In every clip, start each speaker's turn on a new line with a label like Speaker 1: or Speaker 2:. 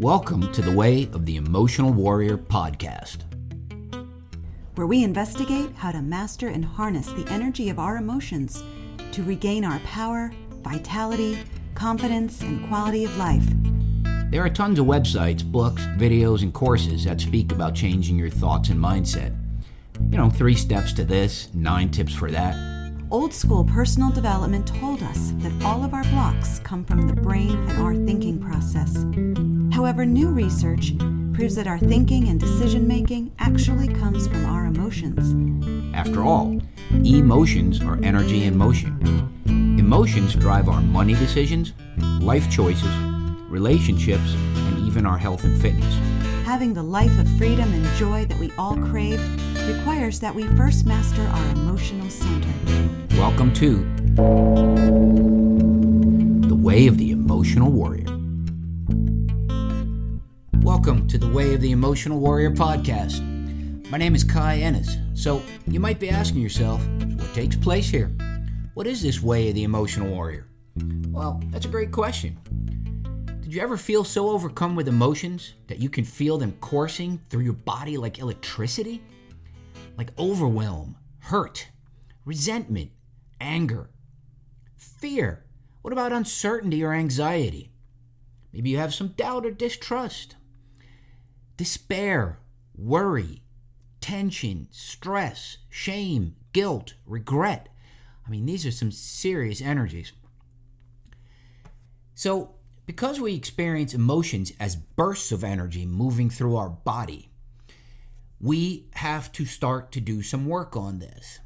Speaker 1: Welcome to the Way of the Emotional Warrior podcast,
Speaker 2: where we investigate how to master and harness the energy of our emotions to regain our power, vitality, confidence, and quality of life.
Speaker 1: There are tons of websites, books, videos, and courses that speak about changing your thoughts and mindset. You know, three steps to this, nine tips for that.
Speaker 2: Old school personal development told us that all of our blocks come from the brain and our thinking process. However, new research proves that our thinking and decision making actually comes from our emotions.
Speaker 1: After all, emotions are energy in motion. Emotions drive our money decisions, life choices, relationships, and even our health and fitness.
Speaker 2: Having the life of freedom and joy that we all crave requires that we first master our emotional center.
Speaker 1: Welcome to The Way of the Emotional Warrior. Welcome to the Way of the Emotional Warrior podcast. My name is Kai Ehnes. So, you might be asking yourself, what takes place here? What is this Way of the Emotional Warrior? Well, that's a great question. Did you ever feel so overcome with emotions that you can feel them coursing through your body like electricity? Like overwhelm, hurt, resentment, anger, fear. What about uncertainty or anxiety? Maybe you have some doubt or distrust, despair, worry, tension, stress, shame, guilt, regret. I mean, these are some serious energies. So, because we experience emotions as bursts of energy moving through our body, we have to start to do some work on this.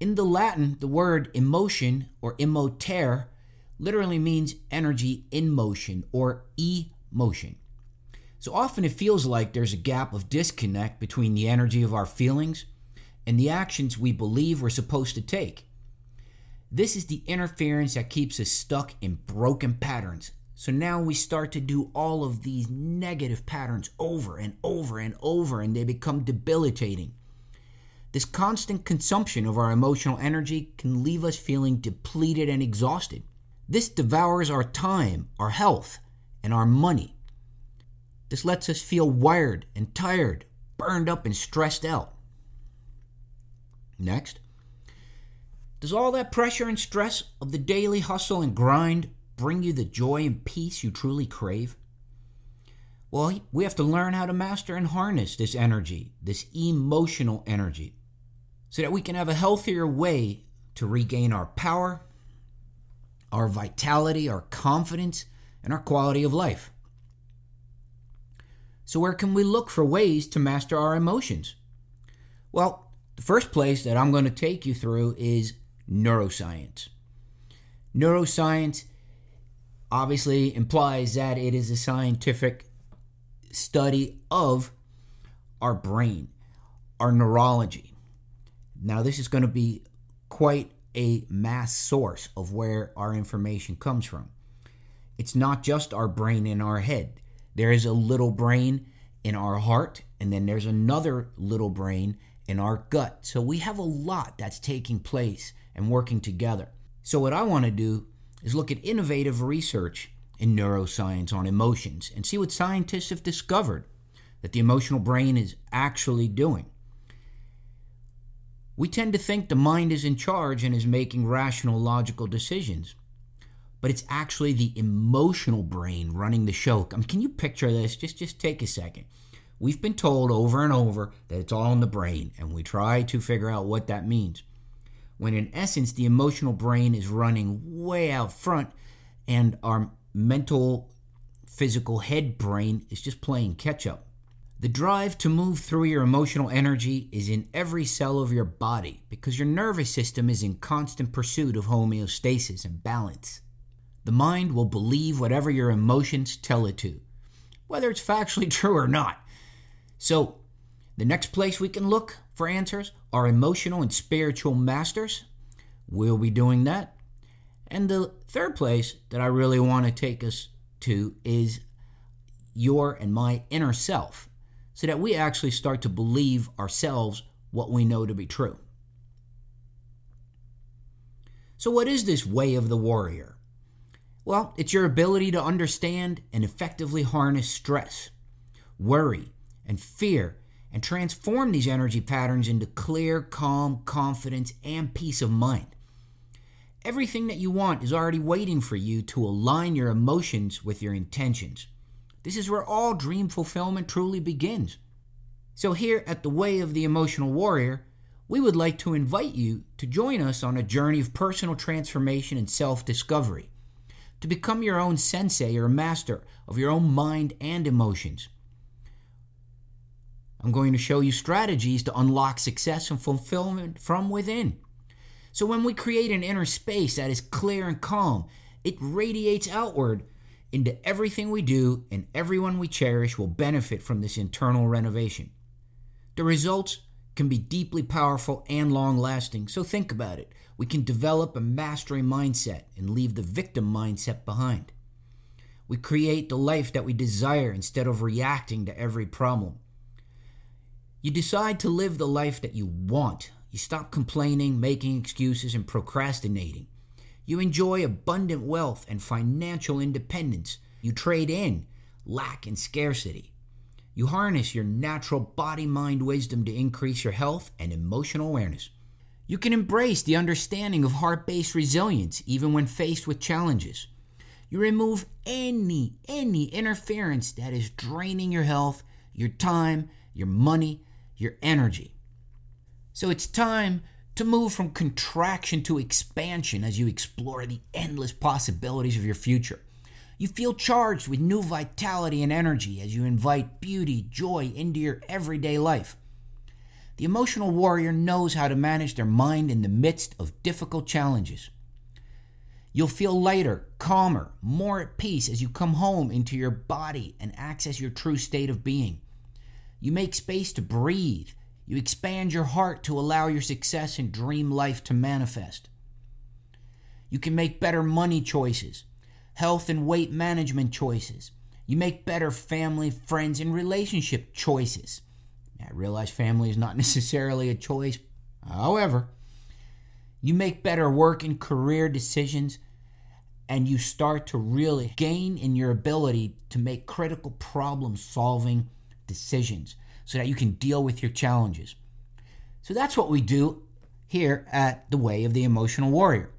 Speaker 1: In the Latin, the word emotion or emotere literally means energy in motion or emotion. So often it feels like there's a gap of disconnect between the energy of our feelings and the actions we believe we're supposed to take. This is the interference that keeps us stuck in broken patterns. So now we start to do all of these negative patterns over and over and over, and they become debilitating. This constant consumption of our emotional energy can leave us feeling depleted and exhausted. This devours our time, our health, and our money. This lets us feel wired and tired, burned up and stressed out. Next, does all that pressure and stress of the daily hustle and grind bring you the joy and peace you truly crave? Well, we have to learn how to master and harness this energy, this emotional energy so that we can have a healthier way to regain our power, our vitality, our confidence, and our quality of life. So, where can we look for ways to master our emotions? Well, the first place that I'm going to take you through is neuroscience. Neuroscience obviously implies that it is a scientific study of our brain, our neurology. Now, this is going to be quite a mass source of where our information comes from. It's not just our brain in our head. There is a little brain in our heart, and then there's another little brain in our gut. So we have a lot that's taking place and working together. So, what I want to do is look at innovative research in neuroscience on emotions and see what scientists have discovered that the emotional brain is actually doing. We tend to think the mind is in charge and is making rational, logical decisions. But it's actually the emotional brain running the show. I mean, can you picture this? Just, just take a second. We've been told over and over that it's all in the brain, and we try to figure out what that means. When in essence, the emotional brain is running way out front, and our mental, physical head brain is just playing catch up. The drive to move through your emotional energy is in every cell of your body because your nervous system is in constant pursuit of homeostasis and balance. The mind will believe whatever your emotions tell it to, whether it's factually true or not. So, the next place we can look for answers are emotional and spiritual masters. We'll be doing that. And the third place that I really want to take us to is your and my inner self so that we actually start to believe ourselves what we know to be true. So, what is this way of the warrior? Well, it's your ability to understand and effectively harness stress, worry, and fear and transform these energy patterns into clear, calm, confidence, and peace of mind. Everything that you want is already waiting for you to align your emotions with your intentions. This is where all dream fulfillment truly begins. So, here at the Way of the Emotional Warrior, we would like to invite you to join us on a journey of personal transformation and self discovery, to become your own sensei or master of your own mind and emotions. I'm going to show you strategies to unlock success and fulfillment from within. So, when we create an inner space that is clear and calm, it radiates outward into everything we do, and everyone we cherish will benefit from this internal renovation. The results can be deeply powerful and long lasting, so think about it. We can develop a mastery mindset and leave the victim mindset behind. We create the life that we desire instead of reacting to every problem. You decide to live the life that you want. You stop complaining, making excuses, and procrastinating. You enjoy abundant wealth and financial independence. You trade in lack and scarcity. You harness your natural body mind wisdom to increase your health and emotional awareness. You can embrace the understanding of heart based resilience even when faced with challenges. You remove any, any interference that is draining your health, your time, your money, your energy. So it's time to move from contraction to expansion as you explore the endless possibilities of your future. You feel charged with new vitality and energy as you invite beauty, joy into your everyday life. The emotional warrior knows how to manage their mind in the midst of difficult challenges. You'll feel lighter, calmer, more at peace as you come home into your body and access your true state of being. You make space to breathe. You expand your heart to allow your success and dream life to manifest. You can make better money choices, health and weight management choices. You make better family, friends, and relationship choices. I realize family is not necessarily a choice. However, you make better work and career decisions and you start to really gain in your ability to make critical problem solving decisions so that you can deal with your challenges. So that's what we do here at The Way of the Emotional Warrior.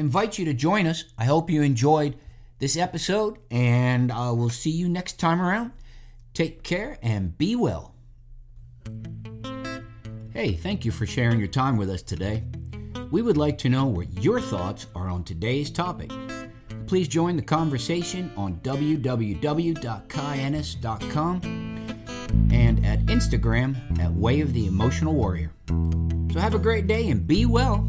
Speaker 1: I invite you to join us. I hope you enjoyed this episode, and uh, I will see you next time around. Take care and be well. Hey, thank you for sharing your time with us today. We would like to know what your thoughts are on today's topic. Please join the conversation on www.kaiehnes.com and at Instagram at Way of the Emotional Warrior. So have a great day and be well.